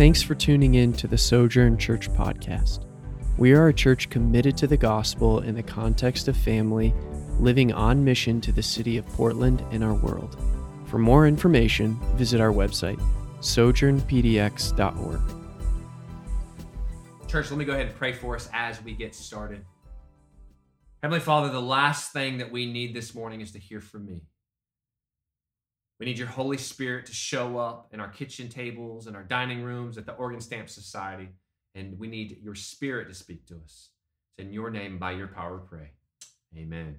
Thanks for tuning in to the Sojourn Church podcast. We are a church committed to the gospel in the context of family, living on mission to the city of Portland and our world. For more information, visit our website, sojournpdx.org. Church, let me go ahead and pray for us as we get started. Heavenly Father, the last thing that we need this morning is to hear from me. We need your Holy Spirit to show up in our kitchen tables, in our dining rooms, at the Oregon Stamp Society, and we need your Spirit to speak to us. It's in your name, by your power, we pray. Amen.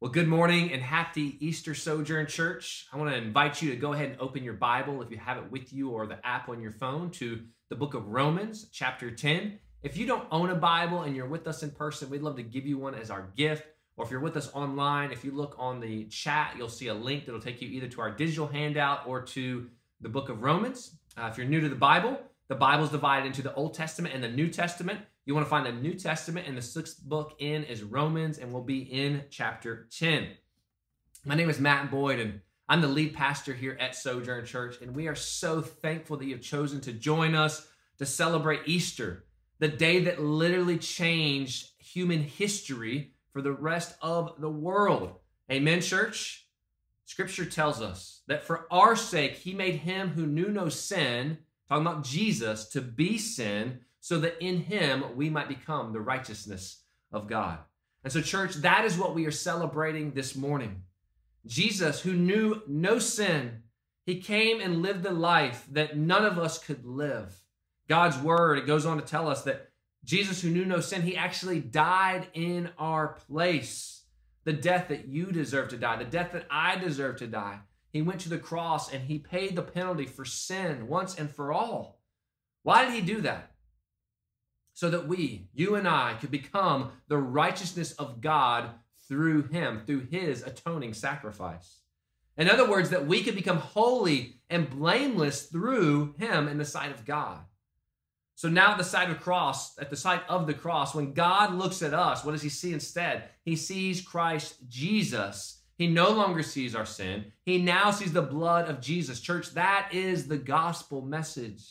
Well, good morning and happy Easter Sojourn Church. I want to invite you to go ahead and open your Bible, if you have it with you or the app on your phone, to the book of Romans, chapter 10. If you don't own a Bible and you're with us in person, we'd love to give you one as our gift. Or if you're with us online, if you look on the chat, you'll see a link that'll take you either to our digital handout or to the book of Romans. Uh, if you're new to the Bible, the Bible is divided into the Old Testament and the New Testament. You want to find the New Testament, and the sixth book in is Romans, and we'll be in chapter 10. My name is Matt Boyd, and I'm the lead pastor here at Sojourn Church, and we are so thankful that you've chosen to join us to celebrate Easter, the day that literally changed human history for the rest of the world. Amen, church? Scripture tells us that for our sake, he made him who knew no sin, talking about Jesus, to be sin, so that in him we might become the righteousness of God. And so, church, that is what we are celebrating this morning. Jesus, who knew no sin, he came and lived the life that none of us could live. God's word, it goes on to tell us that Jesus, who knew no sin, he actually died in our place. The death that you deserve to die, the death that I deserve to die. He went to the cross and he paid the penalty for sin once and for all. Why did he do that? So that we, you and I, could become the righteousness of God through him, through his atoning sacrifice. In other words, that we could become holy and blameless through him in the sight of God. So now at the side of the cross, at the side of the cross, when God looks at us, what does he see instead? He sees Christ Jesus. He no longer sees our sin. He now sees the blood of Jesus. Church, that is the gospel message.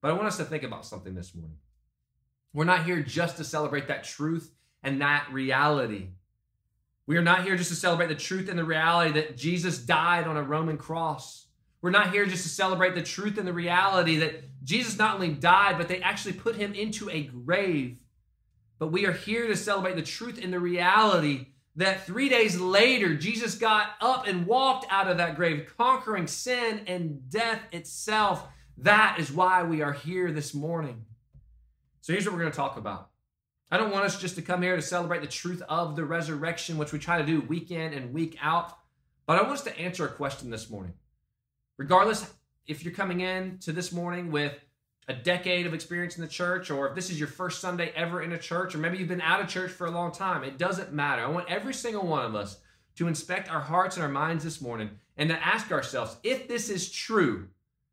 But I want us to think about something this morning. We're not here just to celebrate that truth and that reality. We are not here just to celebrate the truth and the reality that Jesus died on a Roman cross. We're not here just to celebrate the truth and the reality that Jesus not only died, but they actually put him into a grave. But we are here to celebrate the truth and the reality that three days later, Jesus got up and walked out of that grave, conquering sin and death itself. That is why we are here this morning. So here's what we're going to talk about. I don't want us just to come here to celebrate the truth of the resurrection, which we try to do week in and week out, but I want us to answer a question this morning regardless if you're coming in to this morning with a decade of experience in the church, or if this is your first Sunday ever in a church, or maybe you've been out of church for a long time, it doesn't matter. I want every single one of us to inspect our hearts and our minds this morning and to ask ourselves if this is true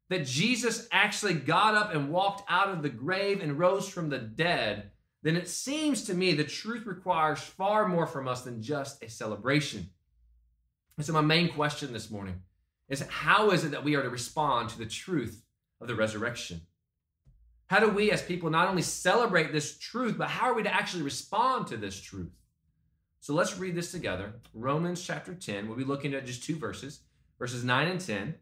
that Jesus actually got up and walked out of the grave and rose from the dead, then it seems to me the truth requires far more from us than just a celebration. And so, my main question this morning is how is it that we are to respond to the truth of the resurrection? How do we, as people, not only celebrate this truth, but how are we to actually respond to this truth? So let's read this together. Romans chapter 10. We'll be looking at just two verses, verses 9 and 10.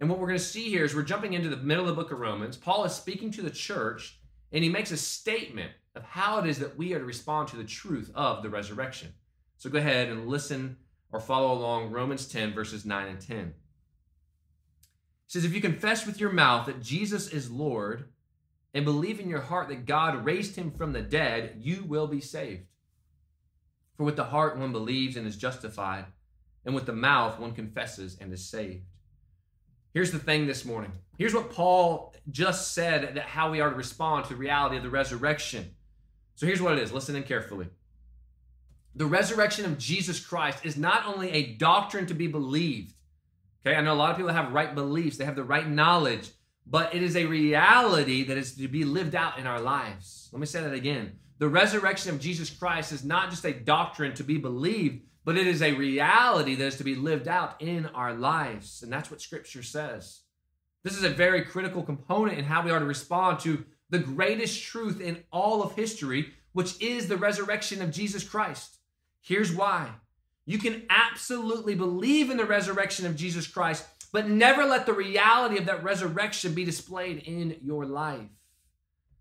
And what we're going to see here is we're jumping into the middle of the book of Romans. Paul is speaking to the church, and he makes a statement of how it is that we are to respond to the truth of the resurrection. So go ahead and listen or follow along Romans 10, verses 9 and 10 says, If you confess with your mouth that Jesus is Lord and believe in your heart that God raised him from the dead, you will be saved. For with the heart one believes and is justified, and with the mouth one confesses and is saved. Here's the thing this morning. Here's what Paul just said that how we are to respond to the reality of the resurrection. So here's what it is. Listen in carefully. The resurrection of Jesus Christ is not only a doctrine to be believed, Okay, I know a lot of people have right beliefs, they have the right knowledge, but it is a reality that is to be lived out in our lives. Let me say that again. The resurrection of Jesus Christ is not just a doctrine to be believed, but it is a reality that is to be lived out in our lives. And that's what scripture says. This is a very critical component in how we are to respond to the greatest truth in all of history, which is the resurrection of Jesus Christ. Here's why you can absolutely believe in the resurrection of Jesus Christ, but never let the reality of that resurrection be displayed in your life.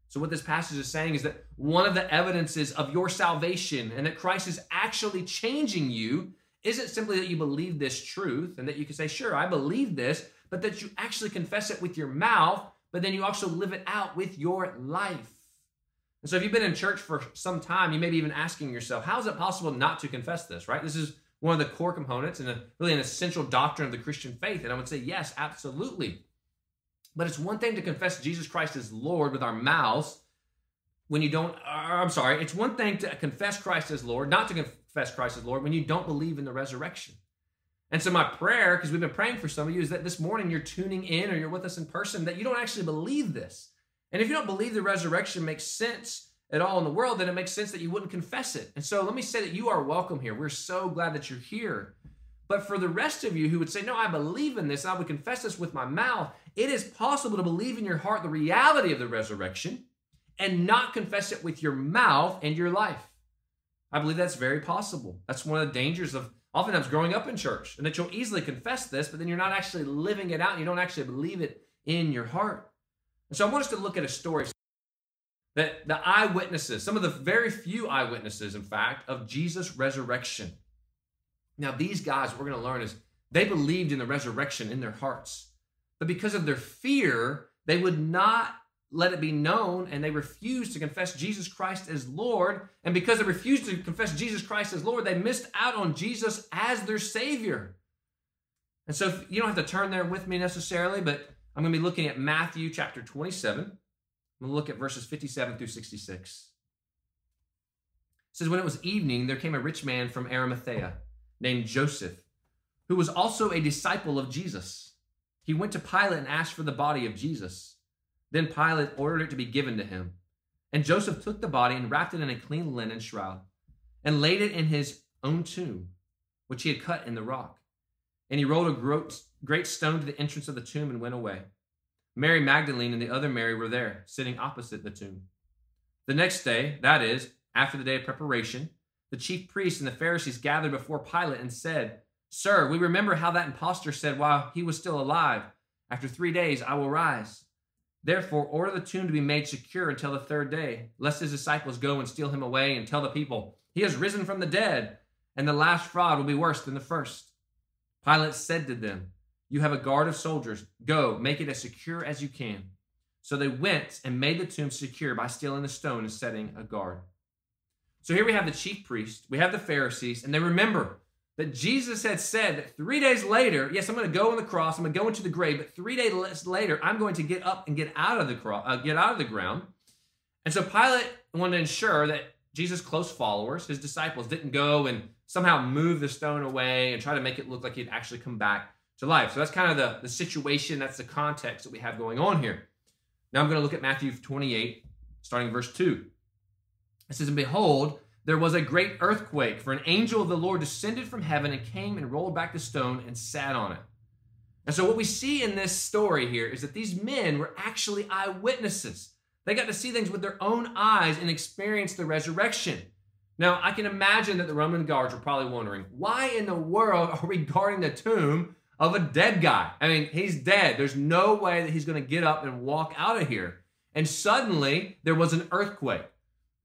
So, what this passage is saying is that one of the evidences of your salvation and that Christ is actually changing you isn't simply that you believe this truth and that you can say, Sure, I believe this, but that you actually confess it with your mouth, but then you also live it out with your life. And so, if you've been in church for some time, you may be even asking yourself, How is it possible not to confess this, right? This is one of the core components and a, really an essential doctrine of the Christian faith. And I would say, Yes, absolutely. But it's one thing to confess Jesus Christ as Lord with our mouths when you don't, uh, I'm sorry, it's one thing to confess Christ as Lord, not to confess Christ as Lord when you don't believe in the resurrection. And so, my prayer, because we've been praying for some of you, is that this morning you're tuning in or you're with us in person, that you don't actually believe this. And if you don't believe the resurrection makes sense at all in the world, then it makes sense that you wouldn't confess it. And so, let me say that you are welcome here. We're so glad that you're here. But for the rest of you who would say, No, I believe in this, I would confess this with my mouth, it is possible to believe in your heart the reality of the resurrection and not confess it with your mouth and your life. I believe that's very possible. That's one of the dangers of oftentimes growing up in church, and that you'll easily confess this, but then you're not actually living it out and you don't actually believe it in your heart. And so I want us to look at a story that the eyewitnesses, some of the very few eyewitnesses, in fact, of Jesus' resurrection. Now, these guys, we're going to learn is they believed in the resurrection in their hearts. But because of their fear, they would not let it be known and they refused to confess Jesus Christ as Lord. And because they refused to confess Jesus Christ as Lord, they missed out on Jesus as their Savior. And so you don't have to turn there with me necessarily, but I'm going to be looking at Matthew chapter 27. I'm going to look at verses 57 through 66. It says, When it was evening, there came a rich man from Arimathea named Joseph, who was also a disciple of Jesus. He went to Pilate and asked for the body of Jesus. Then Pilate ordered it to be given to him. And Joseph took the body and wrapped it in a clean linen shroud and laid it in his own tomb, which he had cut in the rock. And he rolled a great stone to the entrance of the tomb and went away. Mary Magdalene and the other Mary were there, sitting opposite the tomb. The next day, that is, after the day of preparation, the chief priests and the Pharisees gathered before Pilate and said, Sir, we remember how that impostor said while he was still alive, After three days I will rise. Therefore, order the tomb to be made secure until the third day, lest his disciples go and steal him away and tell the people, He has risen from the dead, and the last fraud will be worse than the first. Pilate said to them, You have a guard of soldiers. Go, make it as secure as you can. So they went and made the tomb secure by stealing the stone and setting a guard. So here we have the chief priest, we have the Pharisees, and they remember that Jesus had said that three days later, yes, I'm going to go on the cross, I'm going to go into the grave, but three days later, I'm going to get up and get out of the cross, uh, get out of the ground. And so Pilate wanted to ensure that Jesus' close followers, his disciples, didn't go and somehow move the stone away and try to make it look like he'd actually come back to life. So that's kind of the, the situation, that's the context that we have going on here. Now I'm going to look at Matthew 28, starting verse 2. It says, And behold, there was a great earthquake, for an angel of the Lord descended from heaven and came and rolled back the stone and sat on it. And so, what we see in this story here is that these men were actually eyewitnesses. They got to see things with their own eyes and experience the resurrection. Now, I can imagine that the Roman guards were probably wondering, why in the world are we guarding the tomb of a dead guy? I mean, he's dead. There's no way that he's going to get up and walk out of here. And suddenly, there was an earthquake.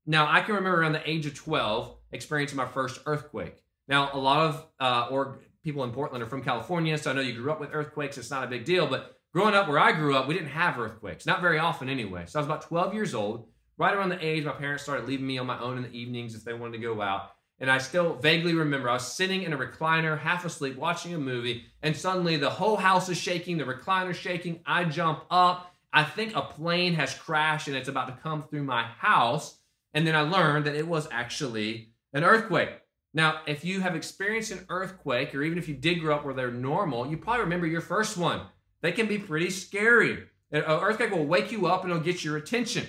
Now, I can remember around the age of 12 experiencing my first earthquake. Now, a lot of uh, or people in Portland are from California, so I know you grew up with earthquakes. It's not a big deal, but growing up where I grew up, we didn't have earthquakes, not very often anyway. So I was about 12 years old, right around the age my parents started leaving me on my own in the evenings if they wanted to go out. And I still vaguely remember I was sitting in a recliner, half asleep, watching a movie, and suddenly the whole house is shaking, the recliner's shaking. I jump up. I think a plane has crashed and it's about to come through my house. And then I learned that it was actually an earthquake. Now, if you have experienced an earthquake, or even if you did grow up where they're normal, you probably remember your first one. They can be pretty scary. An earthquake will wake you up and it'll get your attention.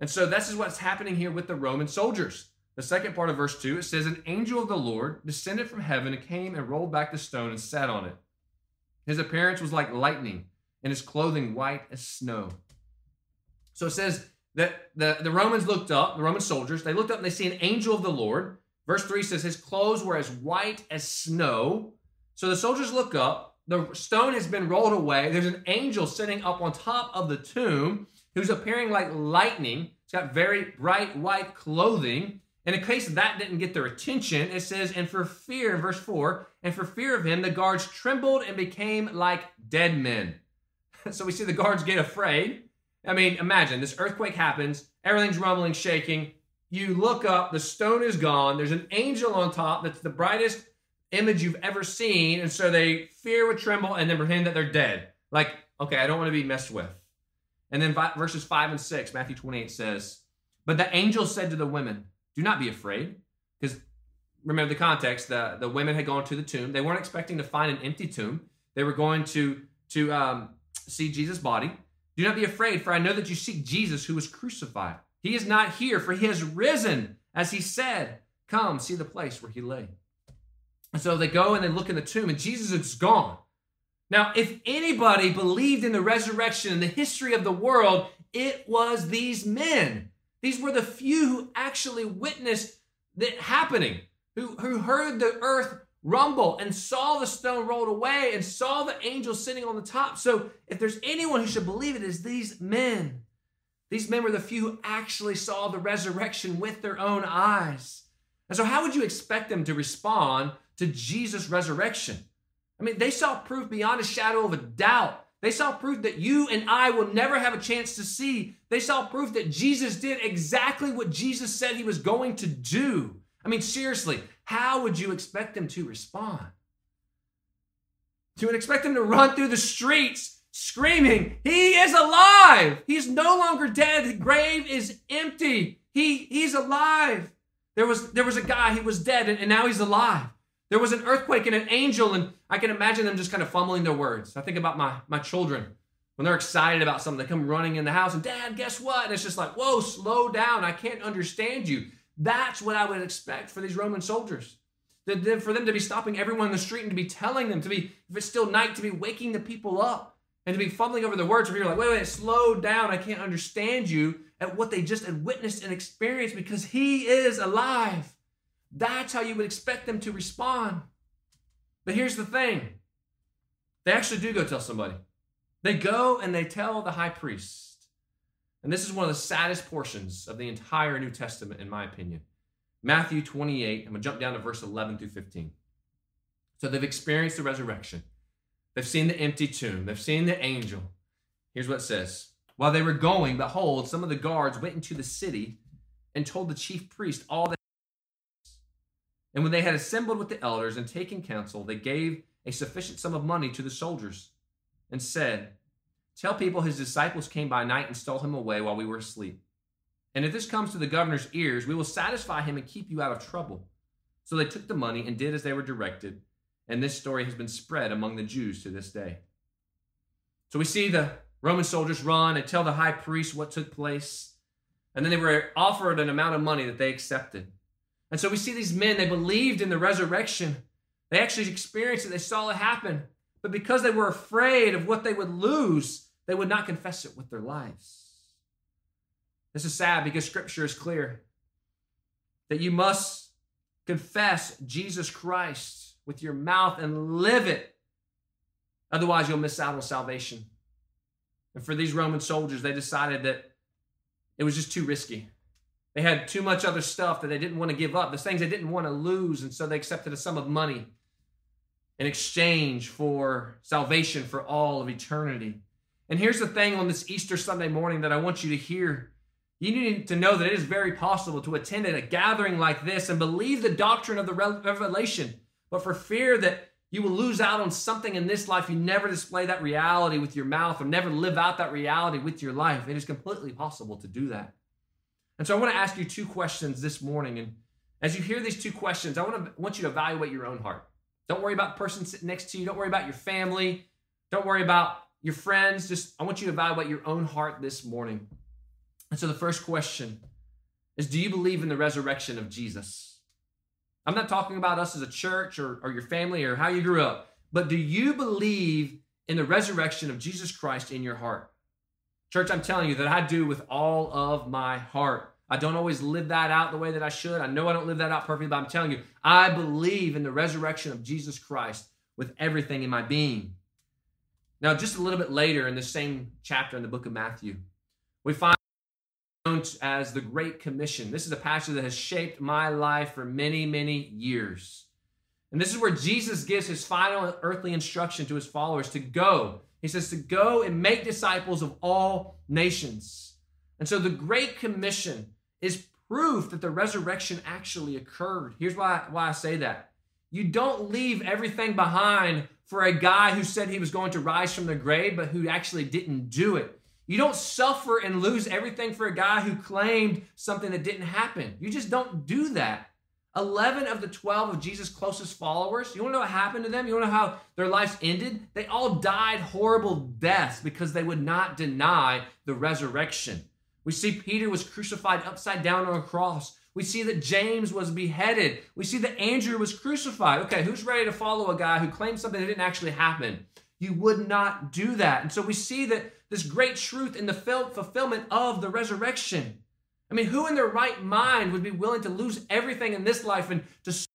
And so this is what's happening here with the Roman soldiers. The second part of verse 2, it says, An angel of the Lord descended from heaven and came and rolled back the stone and sat on it. His appearance was like lightning, and his clothing white as snow. So it says that the, the Romans looked up, the Roman soldiers, they looked up and they see an angel of the Lord. Verse 3 says, His clothes were as white as snow. So the soldiers look up, the stone has been rolled away. There's an angel sitting up on top of the tomb who's appearing like lightning. He's got very bright white clothing. And in case that didn't get their attention, it says, And for fear, verse 4, and for fear of him, the guards trembled and became like dead men. so we see the guards get afraid. I mean, imagine this earthquake happens, everything's rumbling, shaking. You look up, the stone is gone. There's an angel on top that's the brightest image you've ever seen. And so they fear would tremble and then pretend that they're dead. Like, okay, I don't want to be messed with. And then verses 5 and 6, Matthew 28 says, But the angel said to the women, Do not be afraid. Because remember the context, the, the women had gone to the tomb. They weren't expecting to find an empty tomb. They were going to, to um, see Jesus' body. Do not be afraid, for I know that you seek Jesus who was crucified. He is not here, for he has risen, as he said. Come, see the place where he lay. And so they go and they look in the tomb, and Jesus is gone. Now, if anybody believed in the resurrection in the history of the world, it was these men. These were the few who actually witnessed that happening, who, who heard the earth rumble and saw the stone rolled away and saw the angel sitting on the top. So, if there's anyone who should believe it, is these men. These men were the few who actually saw the resurrection with their own eyes. And so, how would you expect them to respond to Jesus' resurrection? I mean, they saw proof beyond a shadow of a doubt. They saw proof that you and I will never have a chance to see. They saw proof that Jesus did exactly what Jesus said he was going to do. I mean, seriously, how would you expect them to respond? Would expect them to run through the streets screaming, He is alive! He's no longer dead. The grave is empty. He, he's alive. There was, there was a guy, he was dead, and, and now he's alive. There was an earthquake and an angel, and I can imagine them just kind of fumbling their words. I think about my, my children when they're excited about something, they come running in the house, and Dad, guess what? And it's just like, whoa, slow down. I can't understand you. That's what I would expect for these Roman soldiers. For them to be stopping everyone in the street and to be telling them, to be, if it's still night, to be waking the people up and to be fumbling over the words where you're like, wait, wait, slow down. I can't understand you at what they just had witnessed and experienced because he is alive. That's how you would expect them to respond. But here's the thing they actually do go tell somebody. They go and they tell the high priest. And this is one of the saddest portions of the entire New Testament, in my opinion. Matthew 28, I'm going to jump down to verse 11 through 15. So they've experienced the resurrection, they've seen the empty tomb, they've seen the angel. Here's what it says While they were going, behold, some of the guards went into the city and told the chief priest all that. And when they had assembled with the elders and taken counsel, they gave a sufficient sum of money to the soldiers and said, Tell people his disciples came by night and stole him away while we were asleep. And if this comes to the governor's ears, we will satisfy him and keep you out of trouble. So they took the money and did as they were directed. And this story has been spread among the Jews to this day. So we see the Roman soldiers run and tell the high priest what took place. And then they were offered an amount of money that they accepted. And so we see these men, they believed in the resurrection. They actually experienced it, they saw it happen. But because they were afraid of what they would lose, they would not confess it with their lives. This is sad because scripture is clear that you must confess Jesus Christ with your mouth and live it. Otherwise, you'll miss out on salvation. And for these Roman soldiers, they decided that it was just too risky. They had too much other stuff that they didn't want to give up, the things they didn't want to lose, and so they accepted a sum of money in exchange for salvation for all of eternity. And here's the thing on this Easter Sunday morning that I want you to hear. You need to know that it is very possible to attend at a gathering like this and believe the doctrine of the revelation, but for fear that you will lose out on something in this life, you never display that reality with your mouth or never live out that reality with your life. It is completely possible to do that. And so I want to ask you two questions this morning. And as you hear these two questions, I want to want you to evaluate your own heart. Don't worry about the person sitting next to you. Don't worry about your family. Don't worry about your friends. Just, I want you to evaluate your own heart this morning. And so the first question is Do you believe in the resurrection of Jesus? I'm not talking about us as a church or, or your family or how you grew up, but do you believe in the resurrection of Jesus Christ in your heart? Church, I'm telling you that I do with all of my heart. I don't always live that out the way that I should. I know I don't live that out perfectly, but I'm telling you, I believe in the resurrection of Jesus Christ with everything in my being. Now, just a little bit later in the same chapter in the book of Matthew, we find as the Great Commission. This is a passage that has shaped my life for many, many years. And this is where Jesus gives his final earthly instruction to his followers to go. He says to go and make disciples of all nations. And so the Great Commission is proof that the resurrection actually occurred. Here's why, why I say that. You don't leave everything behind for a guy who said he was going to rise from the grave, but who actually didn't do it. You don't suffer and lose everything for a guy who claimed something that didn't happen. You just don't do that. 11 of the 12 of Jesus' closest followers, you want to know what happened to them? You want to know how their lives ended? They all died horrible deaths because they would not deny the resurrection. We see Peter was crucified upside down on a cross. We see that James was beheaded. We see that Andrew was crucified. Okay, who's ready to follow a guy who claimed something that didn't actually happen? You would not do that. And so we see that this great truth in the fulfillment of the resurrection. I mean, who in their right mind would be willing to lose everything in this life and to this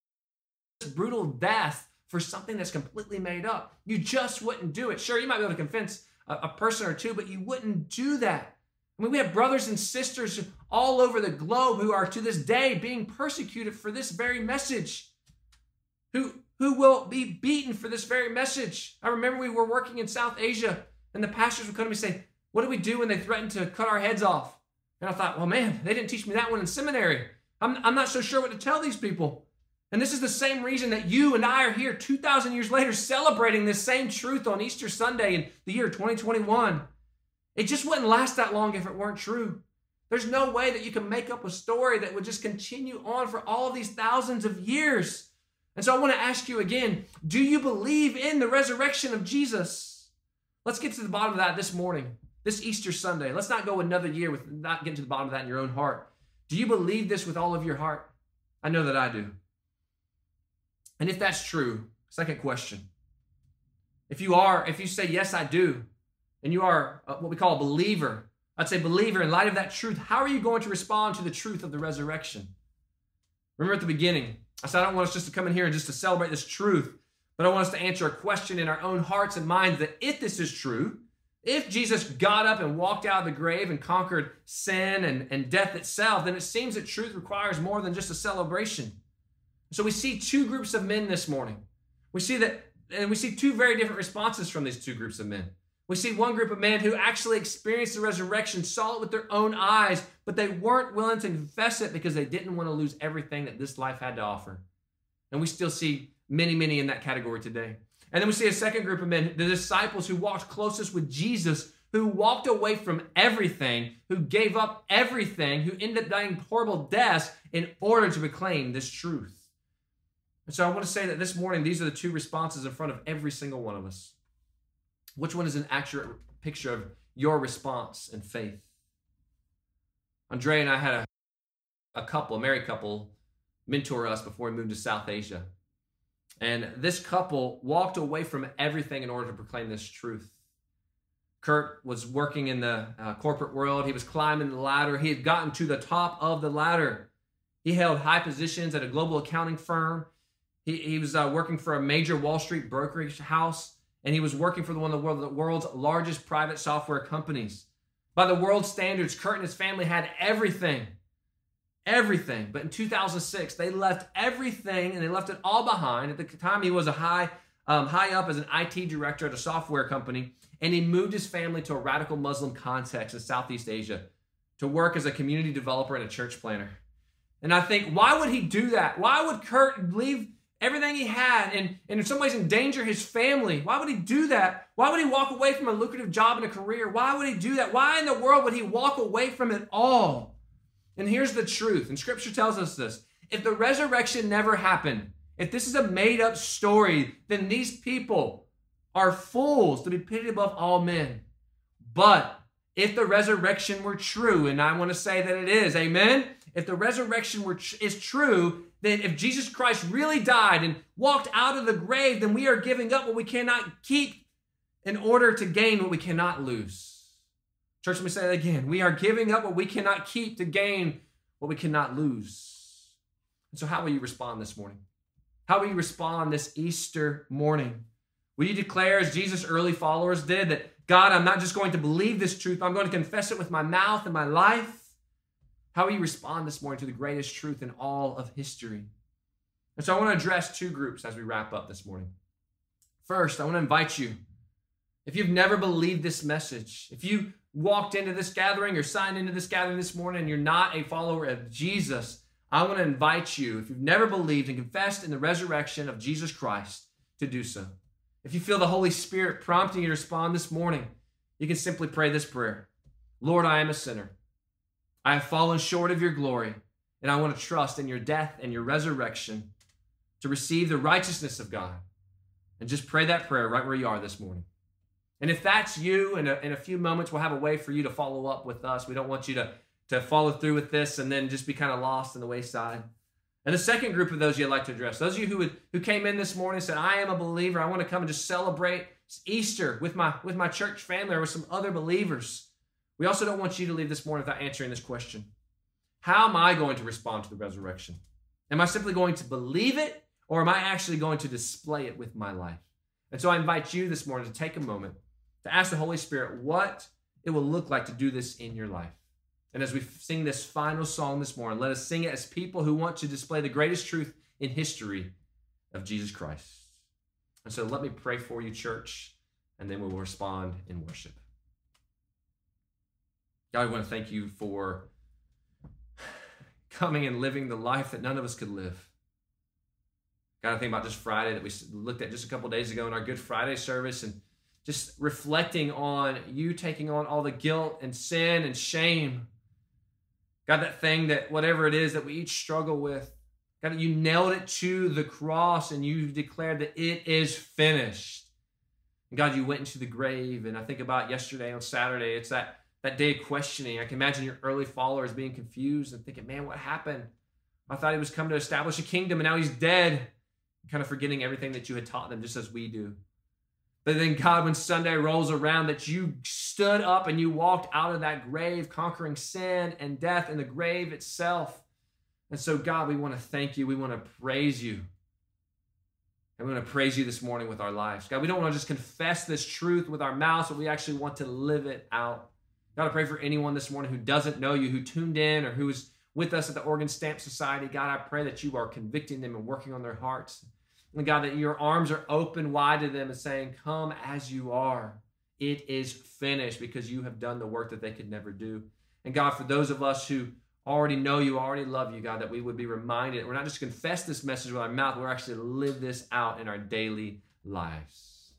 brutal death for something that's completely made up? You just wouldn't do it. Sure, you might be able to convince a, a person or two, but you wouldn't do that. I mean, we have brothers and sisters all over the globe who are to this day being persecuted for this very message, who, who will be beaten for this very message. I remember we were working in South Asia, and the pastors would come to me and say, What do we do when they threaten to cut our heads off? And I thought, well, man, they didn't teach me that one in seminary. I'm, I'm not so sure what to tell these people. And this is the same reason that you and I are here 2,000 years later celebrating this same truth on Easter Sunday in the year 2021. It just wouldn't last that long if it weren't true. There's no way that you can make up a story that would just continue on for all these thousands of years. And so I want to ask you again do you believe in the resurrection of Jesus? Let's get to the bottom of that this morning this Easter Sunday. Let's not go another year with not getting to the bottom of that in your own heart. Do you believe this with all of your heart? I know that I do. And if that's true, second question. If you are, if you say, yes, I do, and you are uh, what we call a believer, I'd say, believer, in light of that truth, how are you going to respond to the truth of the resurrection? Remember at the beginning, I said, I don't want us just to come in here and just to celebrate this truth, but I want us to answer a question in our own hearts and minds that if this is true, if Jesus got up and walked out of the grave and conquered sin and, and death itself, then it seems that truth requires more than just a celebration. So we see two groups of men this morning. We see that, and we see two very different responses from these two groups of men. We see one group of men who actually experienced the resurrection, saw it with their own eyes, but they weren't willing to confess it because they didn't want to lose everything that this life had to offer. And we still see many, many in that category today. And then we see a second group of men, the disciples who walked closest with Jesus, who walked away from everything, who gave up everything, who ended up dying horrible deaths in order to proclaim this truth. And so I want to say that this morning, these are the two responses in front of every single one of us. Which one is an accurate picture of your response and faith? Andre and I had a, a couple, a married couple, mentor us before we moved to South Asia. And this couple walked away from everything in order to proclaim this truth. Kurt was working in the uh, corporate world. He was climbing the ladder. He had gotten to the top of the ladder. He held high positions at a global accounting firm. He, he was uh, working for a major Wall Street brokerage house, and he was working for one of the, world, the world's largest private software companies. By the world standards, Kurt and his family had everything everything. But in 2006, they left everything and they left it all behind. At the time, he was a high, um, high up as an IT director at a software company, and he moved his family to a radical Muslim context in Southeast Asia to work as a community developer and a church planter. And I think, why would he do that? Why would Kurt leave everything he had and, and in some ways endanger his family? Why would he do that? Why would he walk away from a lucrative job and a career? Why would he do that? Why in the world would he walk away from it all? And here's the truth, and scripture tells us this if the resurrection never happened, if this is a made up story, then these people are fools to be pitied above all men. But if the resurrection were true, and I want to say that it is, amen? If the resurrection were is true, then if Jesus Christ really died and walked out of the grave, then we are giving up what we cannot keep. in order to gain what we cannot lose. Church, let me say that again. We are giving up what we cannot keep to gain what we cannot lose. And so, how will you respond this morning? How will you respond this Easter morning? Will you declare, as Jesus' early followers did, that God, I'm not just going to believe this truth, I'm going to confess it with my mouth and my life? How will you respond this morning to the greatest truth in all of history? And so I want to address two groups as we wrap up this morning. First, I want to invite you, if you've never believed this message, if you walked into this gathering or signed into this gathering this morning and you're not a follower of Jesus, I want to invite you, if you've never believed and confessed in the resurrection of Jesus Christ, to do so. If you feel the Holy Spirit prompting you to respond this morning, you can simply pray this prayer Lord, I am a sinner. I have fallen short of your glory, and I want to trust in your death and your resurrection to receive the righteousness of God. And just pray that prayer right where you are this morning. And if that's you, in a, in a few moments, we'll have a way for you to follow up with us. We don't want you to, to follow through with this and then just be kind of lost in the wayside. And the second group of those you'd like to address, those of you who, would, who came in this morning and said, I am a believer. I want to come and just celebrate Easter with my, with my church family or with some other believers. We also don't want you to leave this morning without answering this question How am I going to respond to the resurrection? Am I simply going to believe it, or am I actually going to display it with my life? And so I invite you this morning to take a moment to ask the Holy Spirit what it will look like to do this in your life. And as we sing this final song this morning, let us sing it as people who want to display the greatest truth in history of Jesus Christ. And so let me pray for you, church, and then we will respond in worship. God, I want to thank you for coming and living the life that none of us could live. God, I think about just Friday that we looked at just a couple days ago in our Good Friday service and just reflecting on you taking on all the guilt and sin and shame. God, that thing that whatever it is that we each struggle with, God, you nailed it to the cross and you declared that it is finished. And God, you went into the grave. And I think about yesterday on Saturday, it's that that day of questioning. I can imagine your early followers being confused and thinking, man, what happened? I thought he was come to establish a kingdom and now he's dead. Kind of forgetting everything that you had taught them, just as we do. But then, God, when Sunday rolls around, that you stood up and you walked out of that grave, conquering sin and death and the grave itself. And so, God, we want to thank you. We want to praise you. And we want to praise you this morning with our lives. God, we don't want to just confess this truth with our mouths, but we actually want to live it out. God, I pray for anyone this morning who doesn't know you, who tuned in or who is with us at the Oregon Stamp Society. God, I pray that you are convicting them and working on their hearts. And God, that your arms are open wide to them and saying, Come as you are. It is finished because you have done the work that they could never do. And God, for those of us who already know you, already love you, God, that we would be reminded we're not just confess this message with our mouth, we're actually live this out in our daily lives.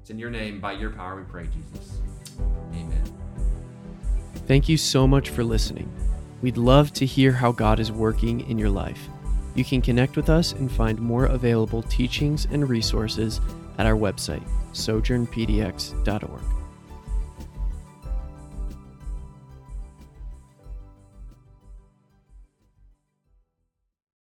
It's in your name, by your power, we pray, Jesus. Thank you so much for listening. We'd love to hear how God is working in your life. You can connect with us and find more available teachings and resources at our website, sojournpdx.org.